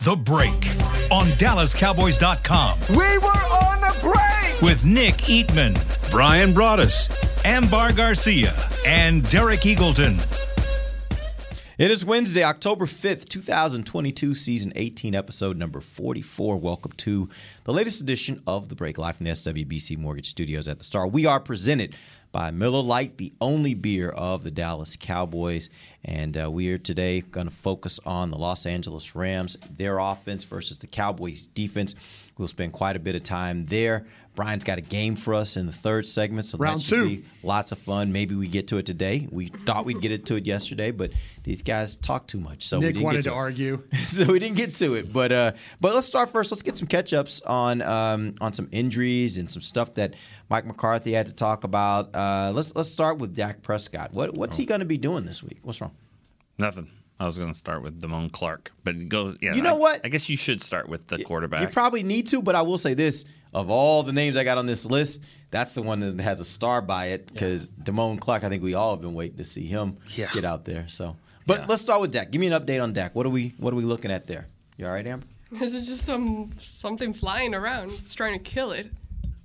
The Break on DallasCowboys.com. We were on the break! With Nick Eatman, Bryan Broaddus, Ambar Garcia, and Derek Eagleton. It is Wednesday, October 5th, 2022, season 18, episode number 44. Welcome to the latest edition of The Break Live from the SWBC Mortgage Studios at the Star. We are presented by Miller Lite, the only beer of the Dallas Cowboys. And uh, we are today going to focus on the Los Angeles Rams, their offense versus the Cowboys defense. We'll spend quite a bit of time there. Brian's got a game for us in the third segment, so Round that should two. be lots of fun. Maybe we get to it today. We thought we'd get it to it yesterday, but these guys talk too much, so we Nick didn't wanted get to, to it. argue. so we didn't get to it. But uh, but let's start first. Let's get some catch ups on um, on some injuries and some stuff that Mike McCarthy had to talk about. Uh, let's let's start with Dak Prescott. What what's he going to be doing this week? What's wrong? Nothing. I was going to start with Damone Clark, but go. Yeah, You know I- what? I guess you should start with the quarterback. You probably need to, but I will say this: of all the names I got on this list, that's the one that has a star by it because Damone Clark. I think we all have been waiting to see him Yeah. get out there. So, but Yeah. let's start with Dak. Give me an update on Dak. What are we What are we looking at there? You all right, Ambar? This is just some something flying around. It's trying to kill it.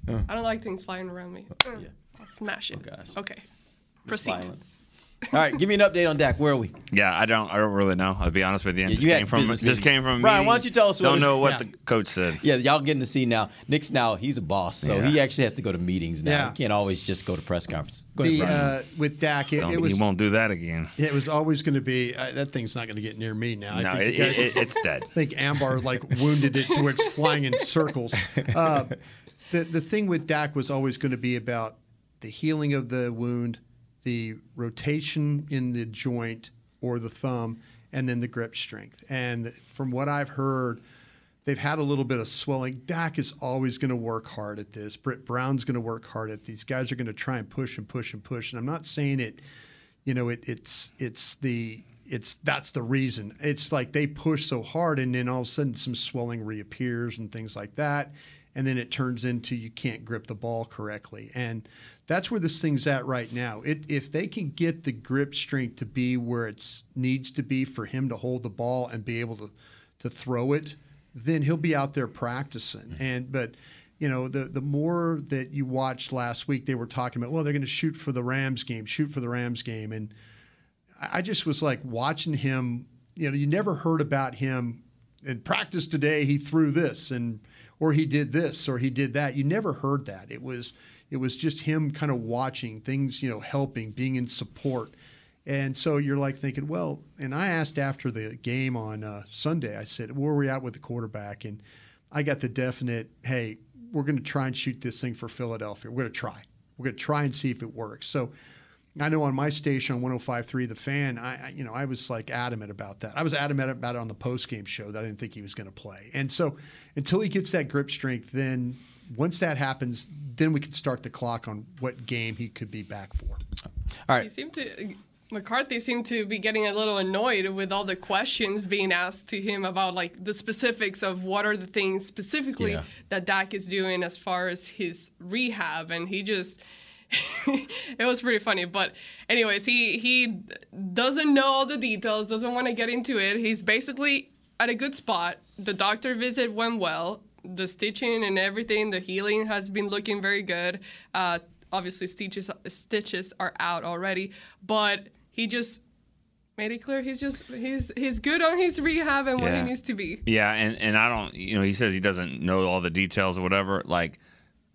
I don't like things flying around me. Uh, Yeah. I'll smash it. Oh, gosh. Okay. Proceed. Violent. All right, give me an update on Dak. Where are we? yeah, I don't. I don't really know. I'll be honest with you. Yeah, just you had came from. business Just meetings. came from. Brian, why don't you tell us what Don't know what yeah. the coach said. Yeah, y'all getting to see now. Nick's now he's a boss, so Yeah. he actually has to go to meetings now. Yeah. He can't always just go to press conferences. Go The Brian. uh, with Dak, it, it was he won't do that again. it was always going to be uh, that thing's not going to get near me now. I no, think it, guys, it, it's dead. I think Ambar like wounded it to where it's flying in circles. Uh, the the thing with Dak was always going to be about the healing of the wound, the rotation in the joint or the thumb, and then the grip strength. And from what I've heard, they've had a little bit of swelling. Dak is always going to work hard at this. Britt Brown's going to work hard at these guys are going to try and push and push and push. And I'm not saying it, you know, it, it's it's the it's that's the reason. It's like they push so hard, and then all of a sudden some swelling reappears and things like that, and then it turns into you can't grip the ball correctly, and that's where this thing's at right now. It, if they can get the grip strength to be where it needs to be for him to hold the ball and be able to to throw it, then he'll be out there practicing. Mm-hmm. And but you know the the more that you watched last week, they were talking about well they're going to shoot for the Rams game, shoot for the Rams game, and I I just was like watching him. You know, you never heard about him in practice today. He threw this, and or he did this, or he did that. You never heard that. It was it was just him kind of watching things, you know, helping, being in support. And so you're like thinking, well, and I asked after the game on uh, Sunday, I said, where are we at with the quarterback? And I got the definite, hey, we're going to try and shoot this thing for Philadelphia. We're going to try. We're going to try and see if it works. So I know on my station on 105.3 The Fan, I, you know I was like adamant about that. I was adamant about it on the post game show that I didn't think he was going to play. And so until he gets that grip strength, then once that happens, then we can start the clock on what game he could be back for. All right. He seemed to McCarthy seemed to be getting a little annoyed with all the questions being asked to him about like the specifics of what are the things specifically Yeah. that Dak is doing as far as his rehab, and he just. it was pretty funny, but anyways, he he doesn't know all the details, doesn't want to get into it. He's basically at a good spot. The doctor visit went well. The stitching and everything, the healing has been looking very good. Uh, obviously, stitches stitches are out already, but he just made it clear he's just he's he's good on his rehab and what he needs to be. Yeah, and and I don't. You know, he says he doesn't know all the details or whatever. Like,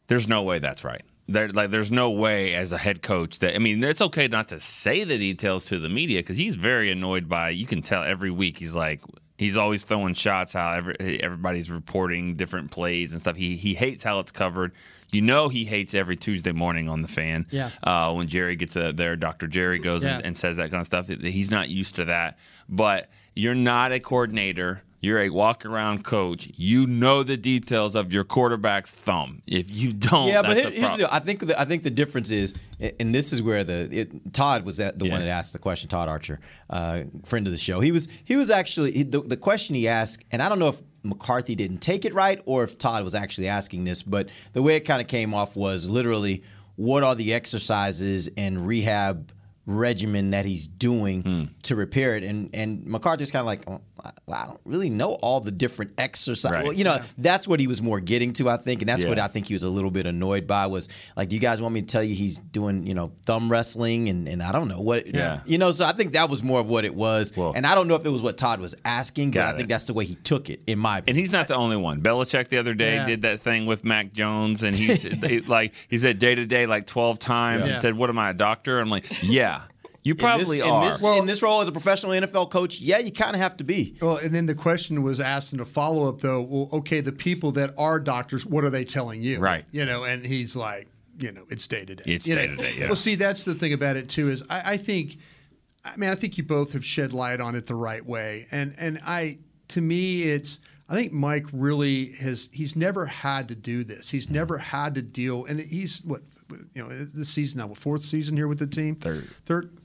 there's no way that's right. There, like, there's no way as a head coach that I mean, it's okay not to say the details to the media because he's very annoyed by. You can tell every week he's like. He's always throwing shots how every, everybody's reporting different plays and stuff. He he hates how it's covered. You know he hates every Tuesday morning on the fan. Yeah. Uh, when Jerry gets uh, there, Dr. Jerry goes Yeah. and, and says that kind of stuff. He's not used to that. But you're not a coordinator you're a walk around coach. You know the details of your quarterback's thumb. If you don't, Yeah, but that's here- a here's the deal. I think the, I think the difference is, and this is where the it, Todd was that the one that asked the question. Todd Archer, uh, friend of the show, he was he was actually he, the, the question he asked, and I don't know if McCarthy didn't take it right or if Todd was actually asking this, but the way it kind of came off was literally, what are the exercises and rehab regimen that he's doing Hmm. To repair it? And and McCarthy's kind of like, oh, well, I, I don't really know all the different exercises. Right. Well, you know, that's what he was more getting to, I think, and that's Yeah. what I think he was a little bit annoyed by was like, do you guys want me to tell you he's doing, you know, thumb wrestling and, and I don't know what, Yeah. you know, so I think that was more of what it was. Well- and I don't know if it was what Todd was asking, but I think it. that's the way he took it, in my And opinion. he's not the only one. Belichick the other day Yeah. did that thing with Mac Jones, and he's he, like he said day to day like twelve times, Yeah. and said, "What am I, a doctor?" I'm like, "Yeah, you In probably this, are." In this, in this role as a professional NFL coach, yeah, you kind of have to be. Well, and then the question was asked in a follow up, though. Well, okay, the people that are doctors, what are they telling you? Right. You know, and he's like, you know, it's day to day. It's You know? day to day, yeah. Well, see, that's the thing about it too is I, I think, I mean, I think you both have shed light on it the right way, and and I, to me, it's. I think Mike really has. He's never had to do this. He's mm-hmm. never had to deal, and he's what you know. This season now, what, fourth season here with the team. Third. Third.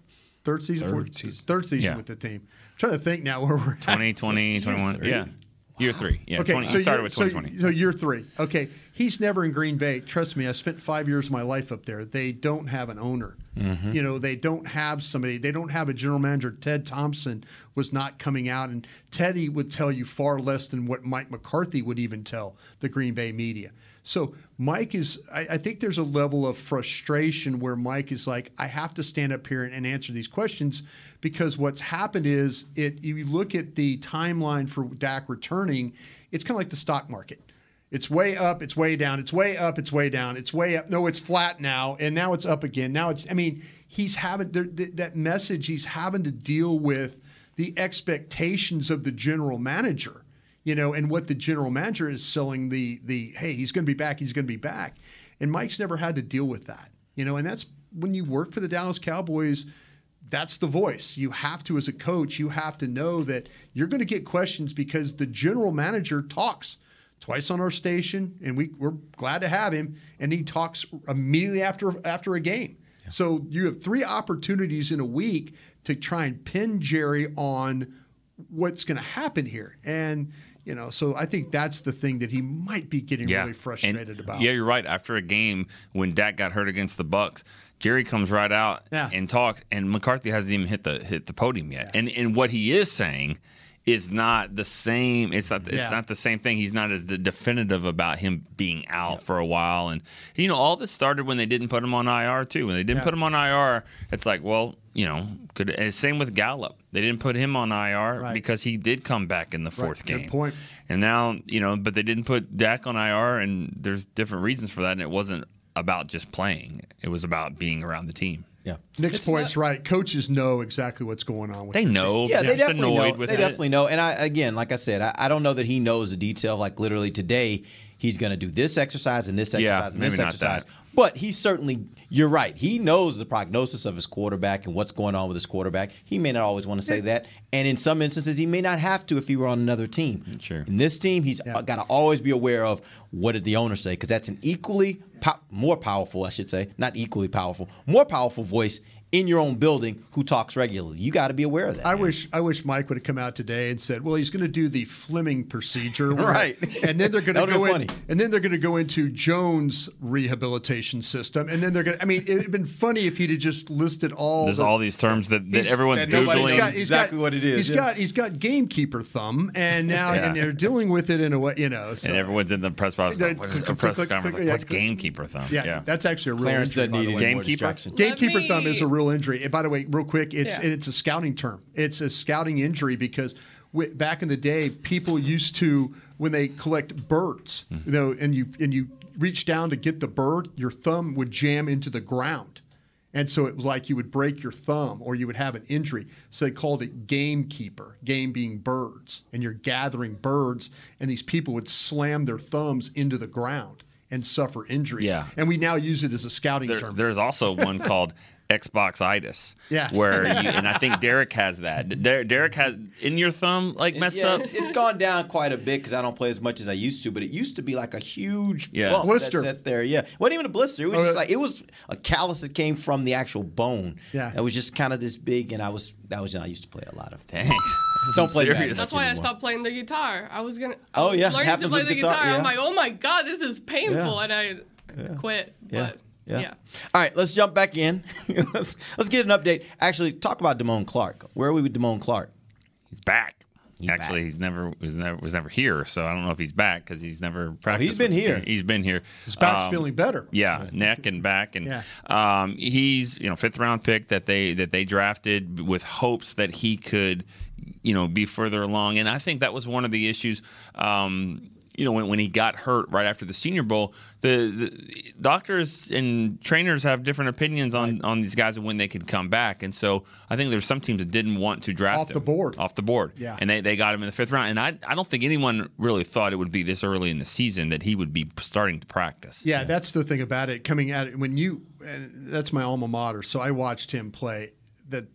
Third season. Third fourth, season. Third season Yeah. with the team. I'm trying to think now where we're at. 2020, 21, yeah, year three, yeah. Okay. 20, he started year- with so- 2020. So, year three. Okay. He's never in Green Bay. Trust me, I spent five years of my life up there. They don't have an owner. Mm-hmm. You know, they don't have somebody. They don't have a general manager. Ted Thompson was not coming out, and Teddy would tell you far less than what Mike McCarthy would even tell the Green Bay media. So Mike is. I, I think there's a level of frustration where Mike is like, I have to stand up here and, and answer these questions because what's happened is it. You look at the timeline for Dak returning. It's kind of like the stock market. It's way up, it's way down, it's way up, it's way down, it's way up. No, it's flat now, and now it's up again. Now it's, I mean, he's having th- that message, he's having to deal with the expectations of the general manager, you know, and what the general manager is selling the, the hey, he's going to be back, he's going to be back. And Mike's never had to deal with that, you know, and that's when you work for the Dallas Cowboys that's the voice. You have to, as a coach, you have to know that you're going to get questions because the general manager talks twice on our station, and we, we're glad to have him. And he talks immediately after after a game. So you have three opportunities in a week to try and pin Jerry on what's going to happen here. And you know, so I think that's the thing that he might be getting really frustrated And, about. Yeah, you're right. After a game when Dak got hurt against the Bucs, Jerry comes right out Yeah. and talks, and McCarthy hasn't even hit the hit the podium yet. And and what he is saying is not the same. It's not. It's Yeah. not the same thing. He's not as definitive about him being out for a while. And you know, all this started when they didn't put him on IR too. When they didn't Yeah. put him on IR, it's like, well, you know, could same with Gallup. They didn't put him on IR Right. because he did come back in the fourth good game. point. And now, you know, but they didn't put Dak on IR, and there's different reasons for that. And it wasn't about just playing; it was about being around the team. Yeah. Nick's It's point's not- right. Coaches know exactly what's going on with They their know. Yeah, they're they just definitely annoyed know. with they it. definitely know. And I again, like I said, I, I don't know that he knows the detail. Like literally today, he's going to do this exercise and this Yeah, exercise and this exercise. that. But he certainly, you're right. He knows the prognosis of his quarterback and what's going on with his quarterback. He may not always want to say that, and in some instances, he may not have to if he were on another team. Sure. In this team, he's got to always be aware of what did the owner say because that's an equally more powerful, I should say, not equally powerful, more powerful voice in your own building who talks regularly. You got to be aware of that. I wish I wish Mike would have come out today and said, "Well, he's going to do the Fleming procedure, Right. And then they're going to would've go in, and then they're going to go into Jones' rehabilitation system, and then they're going. to I mean, it'd have been funny if he'd have just listed all. There's the, all these terms that, that everyone's that nobody's googling. got- he's exactly got- what it is, He's yeah. got he's got gamekeeper thumb, and now Yeah. and they're dealing with it in a way, you know. So. and everyone's in the press box. Yeah, Like, what is click, press click, conference? click, Like, yeah, what's gamekeeper thumb? Yeah, that's actually a real Clarence injury. doesn't need way. any more Gamekeeper? Gamekeeper thumb is a real injury. And by the way, real quick, it's Yeah. it's a scouting term. It's a scouting injury because wi- back in the day, people used to when they collect birds, hmm. you know, and you and you reach down to get the bird, your thumb would jam into the ground. And so it was like you would break your thumb or you would have an injury. So they called it gamekeeper, game being birds. And you're gathering birds, and these people would slam their thumbs into the ground and suffer injuries. Yeah. And we now use it as a scouting There- term. there's also one called Xbox itis. Yeah. Where you, and I think Derek has that. Der- Derek has in your thumb like messed yeah, up. It's, it's gone down quite a bit because I don't play as much as I used to. But it used to be like a huge Yeah. bump Blister. that sat there. Yeah, it wasn't even a blister. It was Oh, just like it was a callus that came from the actual bone. Yeah. it was just kind of this big, and I was that was I used to play a lot of. Dang. Don't play serious. That's why I stopped playing the guitar. I was gonna. I Oh, was yeah, learning to play the guitar, guitar. yeah. I'm like, oh my god, this is painful, Yeah. and I quit. Yeah. But Yeah. yeah. All right, let's jump back in. let's let's get an update. Actually, talk about Damone Clark. Where are we with Damone Clark? He's back. He's Actually, back. he's never was never was never here, so I don't know if he's back because he's never practiced. He's been here. team. He's been here. His back's Um, feeling better. Yeah, neck and back, and Yeah. um, he's you know fifth round pick that they that they drafted with hopes that he could you know be further along, and I think that was one of the issues. Um, you know, when, when he got hurt right after the Senior Bowl, the, the doctors and trainers have different opinions on, on these guys and when they could come back. And so I think there's some teams that didn't want to draft Off the board. Off the board. Yeah. And they, they got him in the fifth round. And I, I don't think anyone really thought it would be this early in the season that he would be starting to practice. Yeah, that's the thing about it. Coming at it when you, and that's my alma mater. So I watched him play. That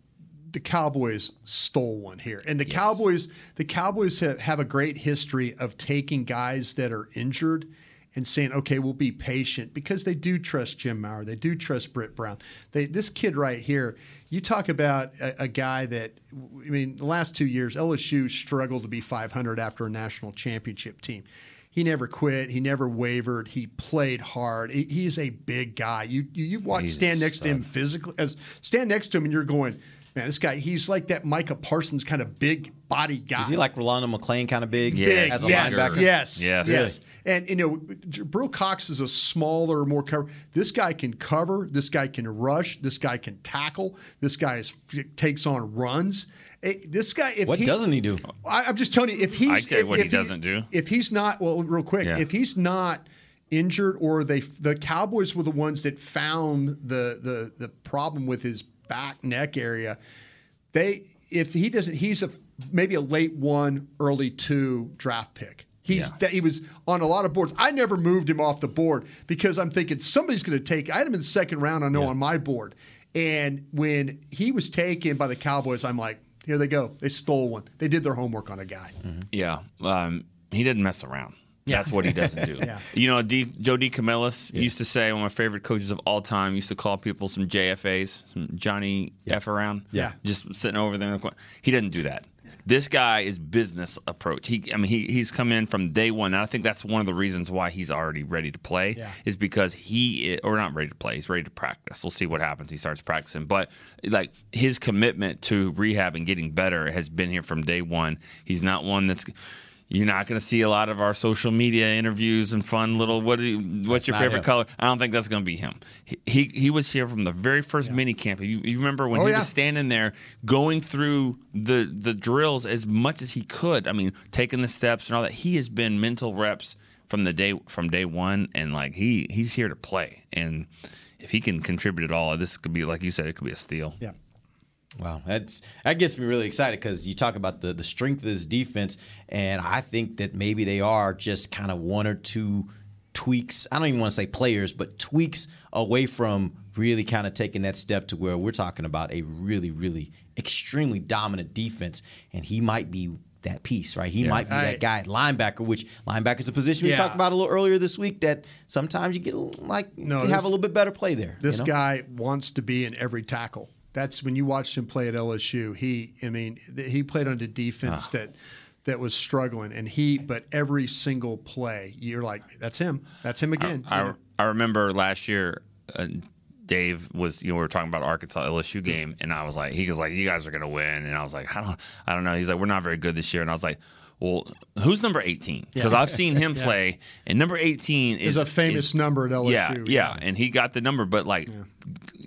the Cowboys stole one here, and the Yes. Cowboys, the Cowboys have, have a great history of taking guys that are injured and saying, "Okay, we'll be patient," because they do trust Jim Maurer, they do trust Britt Brown. They, this kid right here, you talk about a, a guy that, I mean, the last two years, LSU struggled to be 500 after a national championship team. He never quit. He never wavered. He played hard. He, he's a big guy. You you, you watch stand next to him physically as stand next to him and you're going, man, this guy. He's like that Micah Parsons kind of big body guy. Is he like Rolando McClain kind of big? Yeah, big? as a yes, linebacker. yes, Yes. yes. And you know, Brew Cox is a smaller, more cover. This guy can cover. This guy can rush. This guy can tackle. This guy is, takes on runs. Eh, This guy, if What he, doesn't he do? I, I'm just telling you, if he's I tell you if, what he if doesn't do. If he's not, well, real quick, Yeah. if he's not injured or they the Cowboys were the ones that found the the the problem with his back neck area, they if he doesn't, he's a maybe a late one, early two draft pick. He's Yeah. that he was on a lot of boards. I never moved him off the board because I'm thinking somebody's going to take. I had him in the second round. I know on my board, and when he was taken by the Cowboys, I'm like, here they go. They stole one. They did their homework on a guy. Yeah, um, he didn't mess around. That's what he doesn't do. Yeah. You know, D, Joe DeCamillis used to say, one of my favorite coaches of all time, used to call people some JFAs, some Johnny F around. Yeah. Just sitting over there in the. He doesn't do that. This guy is business approach. He, I mean, he, he's come in from day one. And I think that's one of the reasons why he's already ready to play Yeah. is because he, i- or not ready to play, he's ready to practice. We'll see what happens. He starts practicing. But like his commitment to rehab and getting better has been here from day one. He's not one that's, you're not going to see a lot of our social media interviews and fun little what you, what's your favorite him. color? I don't think that's going to be him. He, he he was here from the very first mini camp. You, you remember when Oh, he yeah. was standing there going through the the drills as much as he could. I mean, taking the steps and all that. He has been mental reps from the day from day one, and like he he's here to play. And if he can contribute at all, this could be like you said, it could be a steal. Yeah. Wow, that's that gets me really excited because you talk about the the strength of this defense, and I think that maybe they are just kind of one or two tweaks. I don't even want to say players, but tweaks away from really kind of taking that step to where we're talking about a really, really extremely dominant defense, and he might be that piece, right? He might be I- that guy linebacker, which linebacker is a position we talked about a little earlier this week. That sometimes you get a little, like No, you have a little bit better play there. This you know? guy wants to be in every tackle. That's when you watched him play at LSU. He, I mean, he played under defense that that was struggling, and he. But every single play, you're like, that's him. That's him again. I, know? I remember last year, uh, Dave was you know we were talking about Arkansas LSU game, and I was like, he was like, you guys are gonna win, and I was like, I don't, I don't know. He's like, we're not very good this year, and I was like. Well, who's number eighteen? Because I've seen him play, and number eighteen is Is a famous is- number at LSU. Yeah, yeah, and he got the number, but like,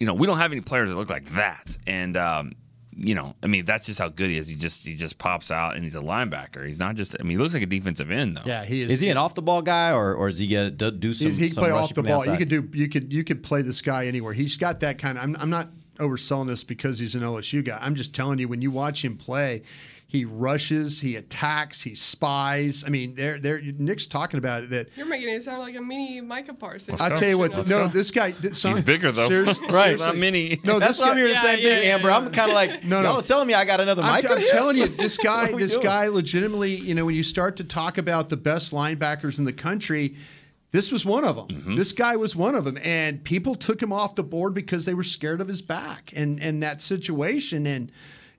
you know, we don't have any players that look like that, and um, you know, I mean, that's just how good he is. He just he just pops out, and he's a linebacker. He's not just. I mean, he looks like a defensive end though. Yeah, he is. Is he an off the ball guy, or or is he gonna do do He, some? he can some play rushing off the ball. outside? You could do. You could. You could play this guy anywhere. He's got that kind of. I'm, I'm not. Overselling this because he's an LSU guy. I'm just telling you, when you watch him play, he rushes, he attacks, he spies. I mean, they're, they're, Nick's talking about it that You're making it sound like a mini Micah Parsons. I'll tell you what, Let's no, go. this guy. th- son, He's bigger though. seriously- Right. Not mini. No, That's this what I'm guy- hearing the Yeah, same yeah, thing, yeah, Ambar. yeah. I'm kind of like, No, no. y'all telling me I got another I'm, Micah? I'm telling you, this guy, What are we this doing? guy, legitimately, you know, when you start to talk about the best linebackers in the country, this was one of them. Mm-hmm. This guy was one of them, and people took him off the board because they were scared of his back and and that situation. And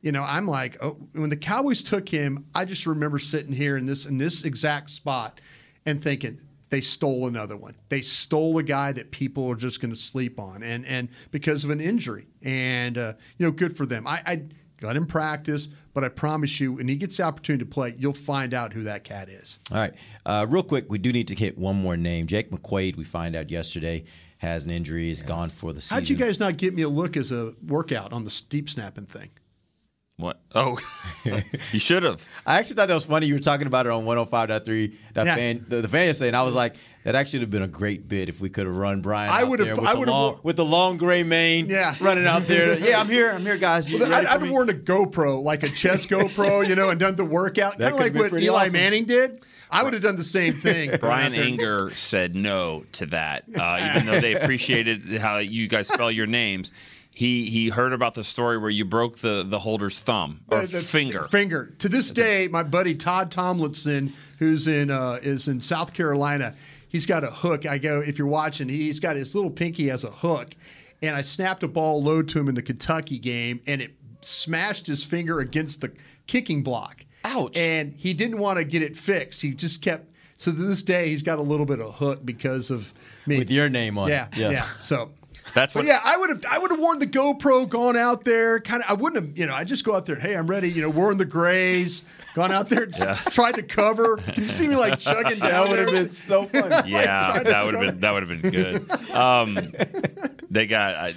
you know, I'm like, oh, when the Cowboys took him, I just remember sitting here in this in this exact spot and thinking. They stole another one. They stole a guy that people are just going to sleep on, and and because of an injury, and uh, you know, good for them. I, I let him practice, but I promise you, when he gets the opportunity to play, you'll find out who that cat is. All right. Uh, real quick, we do need to hit one more name. Jake McQuaide, we find out yesterday, has an injury, is gone for the season. How'd you guys not get me a look as a workout on the steep snapping thing? What? Oh, you should have. I actually thought that was funny. You were talking about it on 105.3, that Yeah. fan, the, the fan yesterday, and I was like, that actually would have been a great bit if we could have run Brian I out would've- there with, I the would've long, wor- with the long gray mane Yeah. running out there. yeah, I'm here. I'm here, guys. You Well, ready I'd, I'd have worn a GoPro, like a chest GoPro, you know, and done the workout, kind of like what Eli awesome. Manning did. I would have done the same thing. Brian Out. Anger said no to that, uh, even though they appreciated how you guys spell your names. He he heard about the story where you broke the, the holder's thumb or Uh, the finger. Finger. To this day, my buddy Todd Tomlinson, who's in uh, is in South Carolina, he's got a hook. I go if you're watching, he's got his little pinky as a hook, and I snapped a ball low to him in the Kentucky game, and it smashed his finger against the kicking block. Ouch. And he didn't want to get it fixed. He just kept. So to this day, he's got a little bit of hook because of me. With your name on yeah, it. Yeah, Yeah. So. That's But what. yeah, I would have I would have worn the GoPro, gone out there, kind of. I wouldn't have, you know. I just go out there. Hey, I'm ready. You know, worn the grays, gone out there, tried to cover. Can you see me like chugging down That would have there? been so funny. Yeah, that would have been that would have been good. Um, they got. I,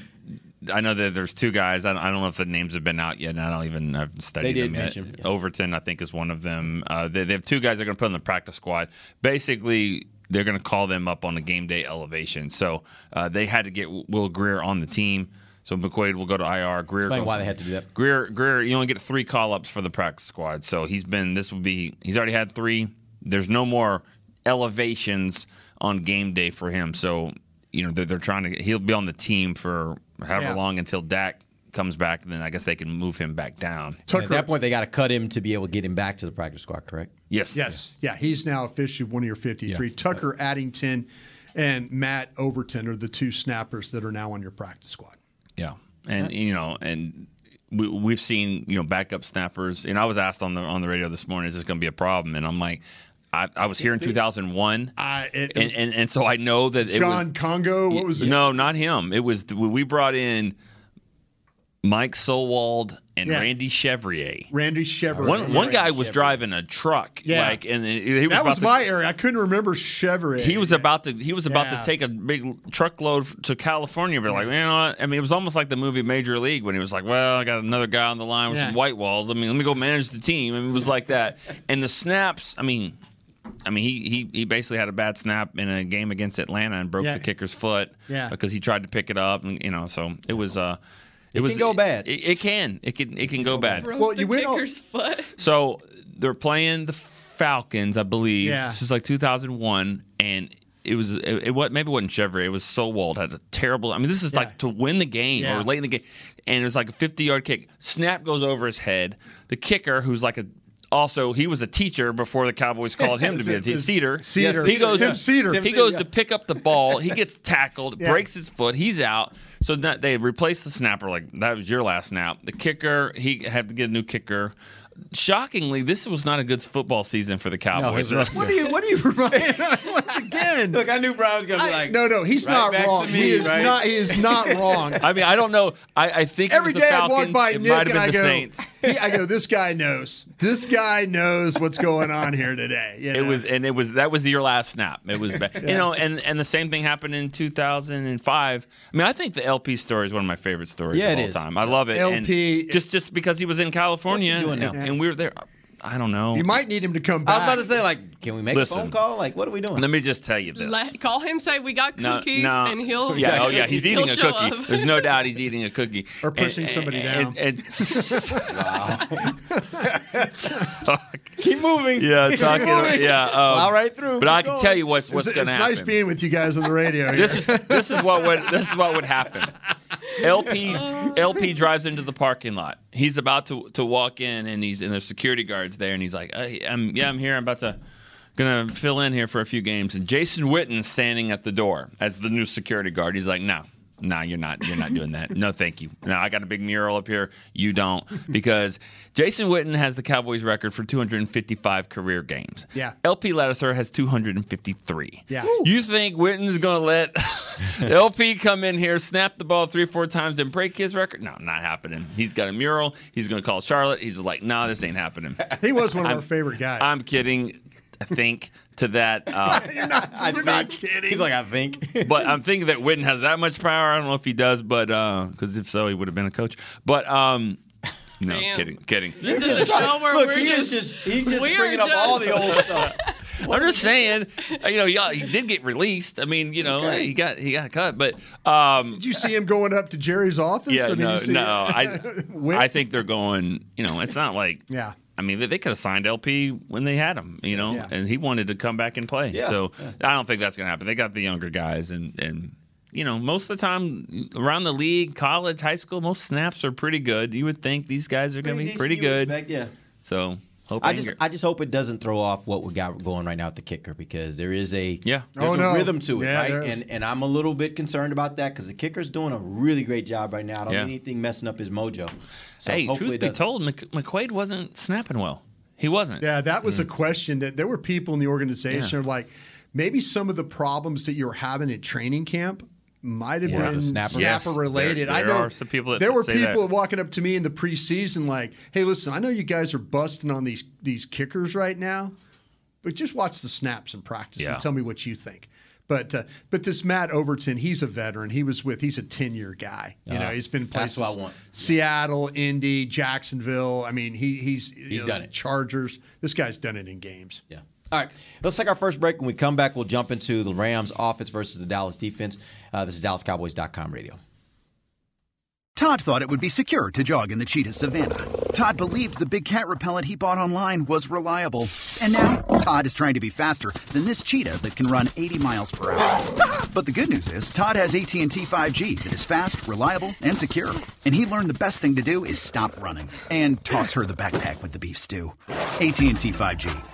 I know that there's two guys. I don't, I don't know if the names have been out yet. And I don't even I've studied They did them yet. mention, yeah. Overton, I think, is one of them. Uh, they, they have two guys they're going to put in the practice squad. Basically, they're going to call them up on a game day elevation. So uh, they had to get Will Grier on the team. So McQuaide will go to IR. Grier Explain goes- why they had to do that. Grier, Grier, you only get three call ups for the practice squad. So he's been, this would be, he's already had three. There's no more elevations on game day for him. So, you know, they're, they're trying to, he'll be on the team for however Yeah. long until Dak comes back. And then I guess they can move him back down. At that point, they got to cut him to be able to get him back to the practice squad, correct? Yes. yes, yeah, he's now officially one of your 53. Yeah. Tucker Addington and Matt Overton are the two snappers that are now on your practice squad. Yeah, and you know, and we, we've seen you know backup snappers. And I was asked on the on the radio this morning, "Is this going to be a problem?" And I'm like, I, I was here in 2001, I, it, it and, was and and so I know that it John was Congo. What was it? no, not him. It was we brought in Mike Solwold and Yeah. Randy Chevrier. Randy Chevrolet. One one guy was Chevrier. driving a truck, Yeah. like, and he was that about was to, my area. I couldn't remember Chevrolet. he was about to he was about Yeah. to take a big truckload to California. But like, you know, what? I mean, it was almost like the movie Major League when he was like, "Well, I got another guy on the line with Yeah. some white walls. I mean, let me go manage the team." I mean, it was like that. And the snaps, I mean. I mean, he, he he basically had a bad snap in a game against Atlanta and broke Yeah. the kicker's foot Yeah. because he tried to pick it up, and you know, so it was uh, it, was can go bad. It, it can it can it can go bad. Broke Well, the you went all- kicker's foot. So they're playing the Falcons, I believe. Yeah. This was like 2001, and it was it, it what maybe it wasn't Chevrolet. It was Solwold had a terrible. I mean, this is Yeah. like to win the game Yeah. or late in the game, and it was like a 50 yard kick. Snap goes over his head. The kicker, who's like a also he was a teacher before the Cowboys called him to be a teacher. Seder. Seder. He goes. Tim Seder. He goes to pick up the ball. He gets tackled, Yeah. breaks his foot. He's out. So that they replaced the snapper. Like that was your last snap. The kicker. He had to get a new kicker. Shockingly, this was not a good football season for the Cowboys. it was What are you? What do you remind? Once again, Look, I knew Brian was going to be I- like, no, no, he's right not wrong. me, he is right? not. He is not wrong. I mean, I don't know. I, I think it Every was the day I walk by it Nick might and have I the go, Saints. he- I go, this guy knows. This guy knows what's going on here today. You It was, and it was that was your last snap. It was, bad. you know, and and the same thing happened in 2005. I mean, I think the LP story is one of my favorite stories Yeah, of it all is. time. I love it. LP and just just because he was in California What's he doing and, now? And we were there. I don't know. You might need him to come back. I was about to say, like, can we make Listen. a phone call? Like, what are we doing? Let me just tell you this. Let, call him, say we got cookies, no. and he'll. Yeah, oh yeah, he's eating a cookie. up. There's no doubt he's eating a cookie. Or pushing somebody down. And, Keep moving. yeah, talking. moving. Yeah, um, Plow right through. But I can going. tell you what's what's going to happen. nice being with you guys on the radio. this here. is this is what would this is what would happen. LP LP drives into the parking lot. He's about to to walk in, and he's and there's security guards there, and he's like, hey, I'm, "Yeah, I'm here. I'm about to." Gonna fill in here for a few games, and Jason Witten's standing at the door as the new security guard. He's like, "No, no, you're not. You're not doing that. No, thank you. No, I got a big mural up here. You don't, because Jason Witten has the Cowboys record for 255 career games. Yeah. LP Ladouceur has 253. Yeah. You think Witten's going to let LP come in here, snap the ball three, four times, and break his record? No, not happening. He's got a mural. He's going to call Charlotte. He's just like, no, this ain't happening. he was one of I'm- our favorite guys. I'm kidding. I think to that. Uh, you're not, I you're not kidding. He's like, I think. but I'm thinking that Witten has that much power. I don't know if he does, but because if so, he would have been a coach. But um, no, Damn. kidding, kidding. This is a show where Look, we're he just, just he's just we are bringing up all the old stuff. I'm just saying, uh, you know, yeah, he did get released. I mean, you know, Okay. he got he got cut, but um, Did you see him going up to Jerry's office? yeah, I mean, no, no, I I think they're going. You know, it's not like Yeah. I mean, they, could have signed LP when they had him, you know, Yeah. and he wanted to come back and play. Yeah, So I don't think that's going to happen. They got the younger guys, and and you know, most of the time around the league, college, high school, most snaps are pretty good. You would think these guys are going to be pretty good. expect, yeah. So hope I they just get- I just hope it doesn't throw off what we got going right now at the kicker because there is a Yeah. there's Oh, a no. rhythm to it Yeah, right and and I'm a little bit concerned about that because the kicker's doing a really great job right now. I don't Yeah. need anything messing up his mojo. So hey, hopefully truth it be told, Mc, McQuaide wasn't snapping well. He wasn't. Yeah, that was Mm. a question that there were people in the organization are like, maybe some of the problems that you were having at training camp might have Yeah, been snapper. snapper, Yes, related. there- I know are some people that there were say that. people walking up to me in the preseason like, "Hey, listen, I know you guys are busting on these these kickers right now, but just watch the snaps in practice Yeah. and tell me what you think." But uh, but this Matt Overton, he's a veteran. He was with he's a ten year guy. You know, Uh, he's been that's what I want. Seattle, Indy, Jacksonville. I mean, he he's He's you done it. Chargers. This guy's done it in games. Yeah. All right. Let's take our first break. When we come back, we'll jump into the Rams offense versus the Dallas defense. Uh, this is DallasCowboys.com radio. Todd thought it would be secure to jog in the cheetah savannah. Todd believed the big cat repellent he bought online was reliable. And now, Todd is trying to be faster than this cheetah that can run 80 miles per hour. But the good news is, Todd has AT&T 5G that is fast, reliable, and secure. And he learned the best thing to do is stop running and toss her the backpack with the beef stew. AT&T 5G.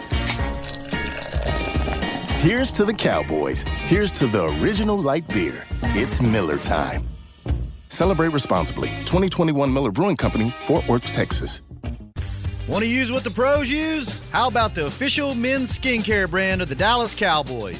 Here's to the Cowboys. Here's to the original light beer. It's Miller Time. Celebrate responsibly. 2021 Miller Brewing Company, Fort Worth, Texas. Want to use what the pros use? How about the official men's skincare brand of the Dallas Cowboys?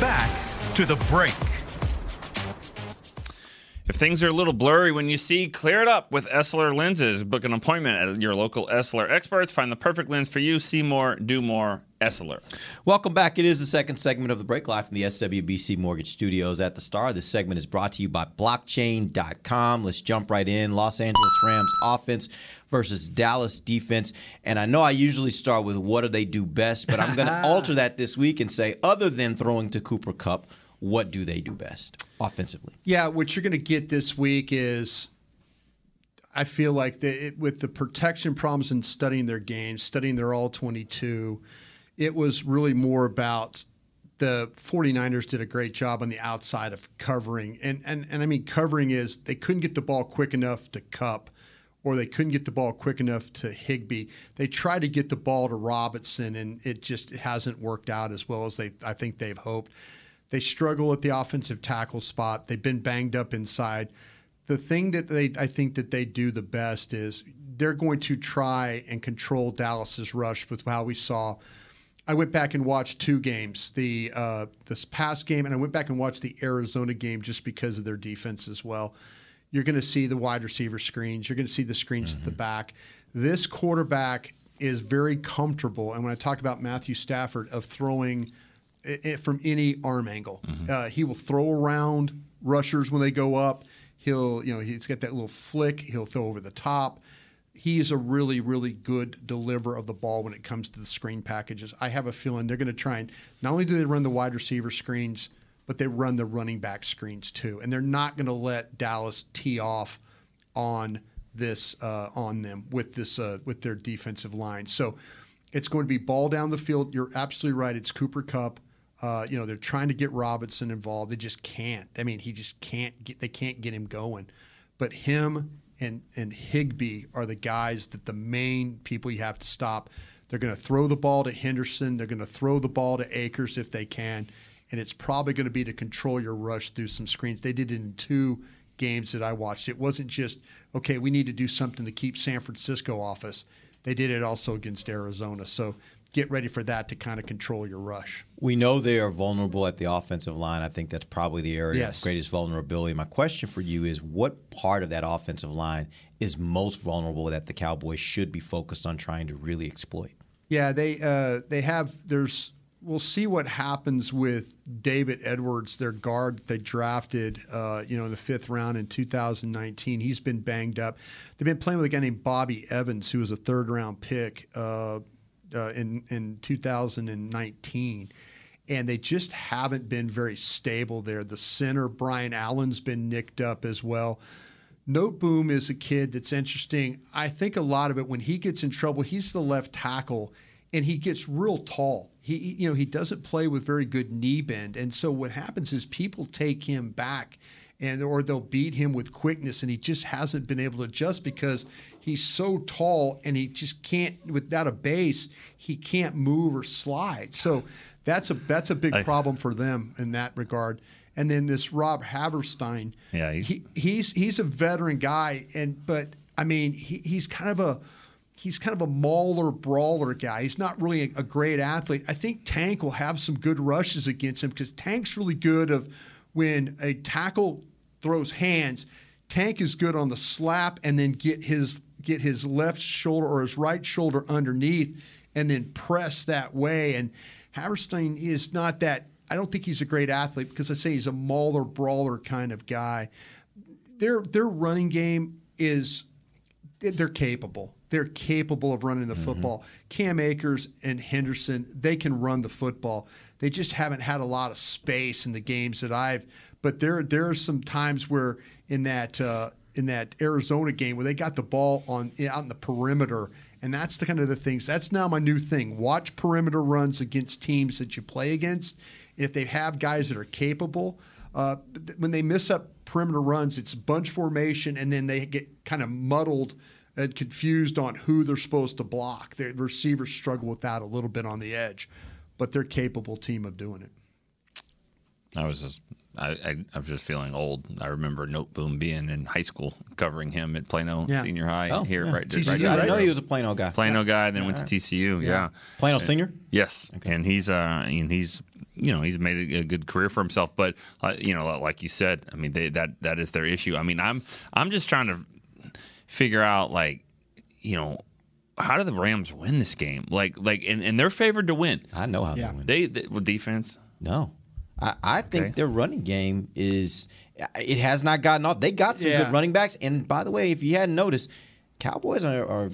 Back to the break. If things are a little blurry when you see, clear it up with Essilor lenses. Book an appointment at your local Essilor experts. Find the perfect lens for you. See more, do more. Essilor. Welcome back. It is the second segment of the break live from the SWBC Mortgage Studios at the Star. This segment is brought to you by blockchain.com. Let's jump right in. Los Angeles Rams offense versus Dallas defense. And I know I usually start with what do they do best, but I'm going to alter that this week and say, other than throwing to Cooper Kupp, what do they do best offensively? Yeah, what you're going to get this week is I feel like the, it, with the protection problems and studying their games, studying their all 22, it was really more about the 49ers did a great job on the outside of covering. And, and, and I mean, covering is they couldn't get the ball quick enough to Kupp or they couldn't get the ball quick enough to Higbee. They tried to get the ball to Robinson, and it just hasn't worked out as well as they I think they've hoped. They struggle at the offensive tackle spot. They've been banged up inside. The thing that they I think that they do the best is they're going to try and control Dallas's rush with how we saw. I went back and watched two games, the uh, this past game, and I went back and watched the Arizona game just because of their defense as well. You're going to see the wide receiver screens. You're going to see the screens at the back. This quarterback is very comfortable, and when I talk about Matthew Stafford of throwing it, it from any arm angle, uh, he will throw around rushers when they go up. He'll, you know, he's got that little flick. He'll throw over the top he is a really, really good deliverer of the ball when it comes to the screen packages. I have a feeling they're going to try and not only do they run the wide receiver screens, but they run the running back screens too. And they're not going to let Dallas tee off on this uh, on them with this uh, with their defensive line. So it's going to be ball down the field. You're absolutely right. It's Cooper Kupp. Uh, you know they're trying to get Robinson involved. They just can't. I mean, he just can't get. They can't get him going. But him and and Higbee are the guys that the main people you have to stop. They're going to throw the ball to Henderson. They're going to throw the ball to Akers if they can, and it's probably going to be to control your rush through some screens. They did it in two games that I watched. It wasn't just okay. We need to do something to keep San Francisco off us. They did it also against Arizona. So get ready for that to kind of control your rush. We know they are vulnerable at the offensive line. I think that's probably the area Yes. of greatest vulnerability. My question for you is what part of that offensive line is most vulnerable that the Cowboys should be focused on trying to really exploit? Yeah, they uh, they have. There's. We'll see what happens with David Edwards, their guard that they drafted, uh, you know, in the fifth round in 2019. He's been banged up. They've been playing with a guy named Bobby Evans, who was a third round pick uh, uh, in in 2019, and they just haven't been very stable there. The center Brian Allen's been nicked up as well. Noteboom is a kid that's interesting. I think a lot of it when he gets in trouble, he's the left tackle and he gets real tall. He you know, he doesn't play with very good knee bend. And so what happens is people take him back and or they'll beat him with quickness and he just hasn't been able to adjust because he's so tall and he just can't without a base, he can't move or slide. So that's a that's a big I- problem for them in that regard. And then this Rob Havenstein, Yeah, he's- he, he's he's a veteran guy, and but I mean he, he's kind of a he's kind of a mauler brawler guy. He's not really a, a great athlete. I think Tank will have some good rushes against him because Tank's really good of when a tackle throws hands. Tank is good on the slap and then get his get his left shoulder or his right shoulder underneath and then press that way. And Havenstein is not that. I don't think he's a great athlete because I say he's a mauler brawler kind of guy. Their their running game is they're capable. They're capable of running the mm-hmm. football. Cam Akers and Henderson, they can run the football. They just haven't had a lot of space in the games that I've. But there there are some times where in that uh, in that Arizona game where they got the ball on out in the perimeter, and that's the kind of the things. That's now my new thing. Watch perimeter runs against teams that you play against, and if they have guys that are capable, uh, when they miss up perimeter runs, it's bunch formation, and then they get kind of muddled and confused on who they're supposed to block. The receivers struggle with that a little bit on the edge, but they're capable team of doing it. I was just I, I, I was just feeling old. I remember Noteboom being in high school, covering him at Plano Yeah. Senior High Oh, here, yeah. right, TCU, right. I didn't know he was a Plano guy. Plano Yeah. guy, then Yeah, went all to. TCU. Yeah. Yeah, Plano And- senior? Yes, and he's uh and he's you know he's made a, a good career for himself. But uh, you know, like you said, I mean they, that that is their issue. I mean, I'm I'm just trying to figure out like you know how do the Rams win this game? Like like and, and they're favored to win. I know how yeah. they win. They, they with defense. No. I, I think Okay. their running game is it has not gotten off. They got some Yeah. good running backs. And by the way, if you hadn't noticed, Cowboys are, are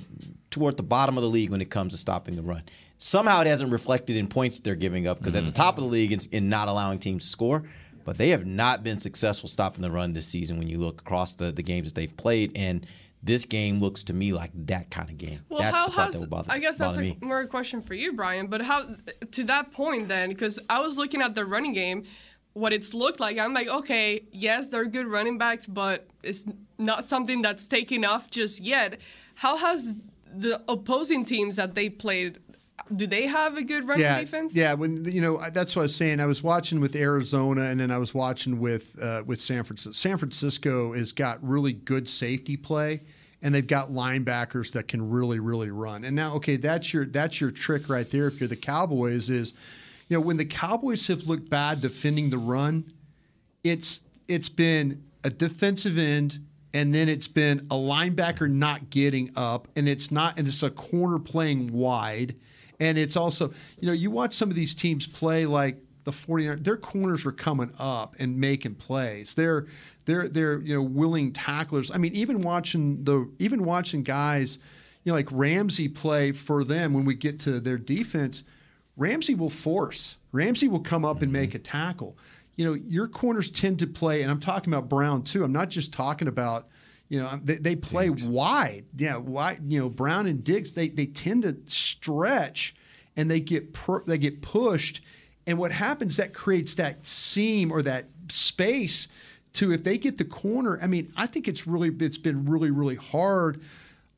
toward the bottom of the league when it comes to stopping the run. Somehow it hasn't reflected in points they're giving up because at the mm-hmm. top of the league in, in not allowing teams to score. But they have not been successful stopping the run this season when you look across the, the games that they've played. And this game looks to me like that kind of game. Well, that's how the part has that bother, I guess that's a, me. more a question for you, Bryan. But how to that point then? Because I was looking at the running game, what it's looked like. I'm like, okay, yes, they're good running backs, but it's not something that's taken off just yet. How has the opposing teams that they played? Do they have a good running yeah, defense? Yeah, when you know that's what I was saying. I was watching with Arizona, and then I was watching with uh, with San Francisco. San Francisco has got really good safety play, and they've got linebackers that can really, really run. And now, okay, that's your that's your trick right there. If you're the Cowboys, is you know when the Cowboys have looked bad defending the run, it's it's been a defensive end and then it's been a linebacker not getting up and it's not and it's a corner playing wide and it's also you know you watch some of these teams play like the 49 their corners are coming up and making plays they're they're they're you know willing tacklers i mean even watching the even watching guys you know like Ramsey play for them when we get to their defense Ramsey will force. Ramsey will come up and make a tackle. You know, your corners tend to play, and I'm talking about Brown too. I'm not just talking about, you know, they, they play wide. Yeah, wide. You know, Brown and Diggs, they they tend to stretch, and they get per, they get pushed, and what happens that creates that seam or that space to if they get the corner. I mean, I think it's really it's been really really hard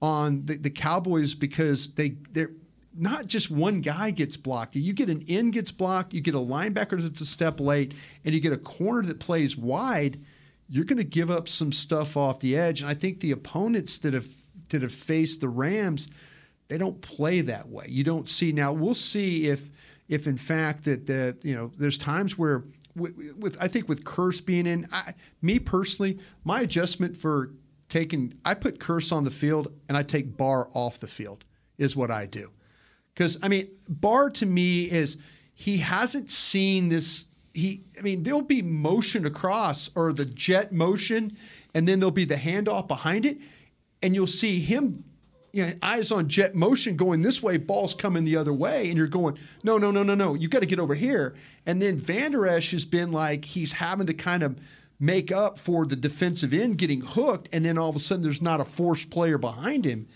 on the, the Cowboys because they they're not just one guy gets blocked. You get an end gets blocked, you get a linebacker that's a step late, and you get a corner that plays wide. You're going to give up some stuff off the edge, and I think the opponents that have that have faced the Rams, they don't play that way. You don't see now. We'll see if if in fact that the you know there's times where with, with I think with Kearse being in, I, me personally, my adjustment for taking I put Kearse on the field and I take Barr off the field is what I do. Because I mean, Barr to me is he hasn't seen this. He, I mean, there'll be motion across or the jet motion, and then there'll be the handoff behind it, and you'll see him, you know, eyes on jet motion going this way, balls coming the other way, and you're going, no, no, no, no, no, you got to get over here. And then Van Der Esch has been like he's having to kind of make up for the defensive end getting hooked, and then all of a sudden there's not a forced player behind him.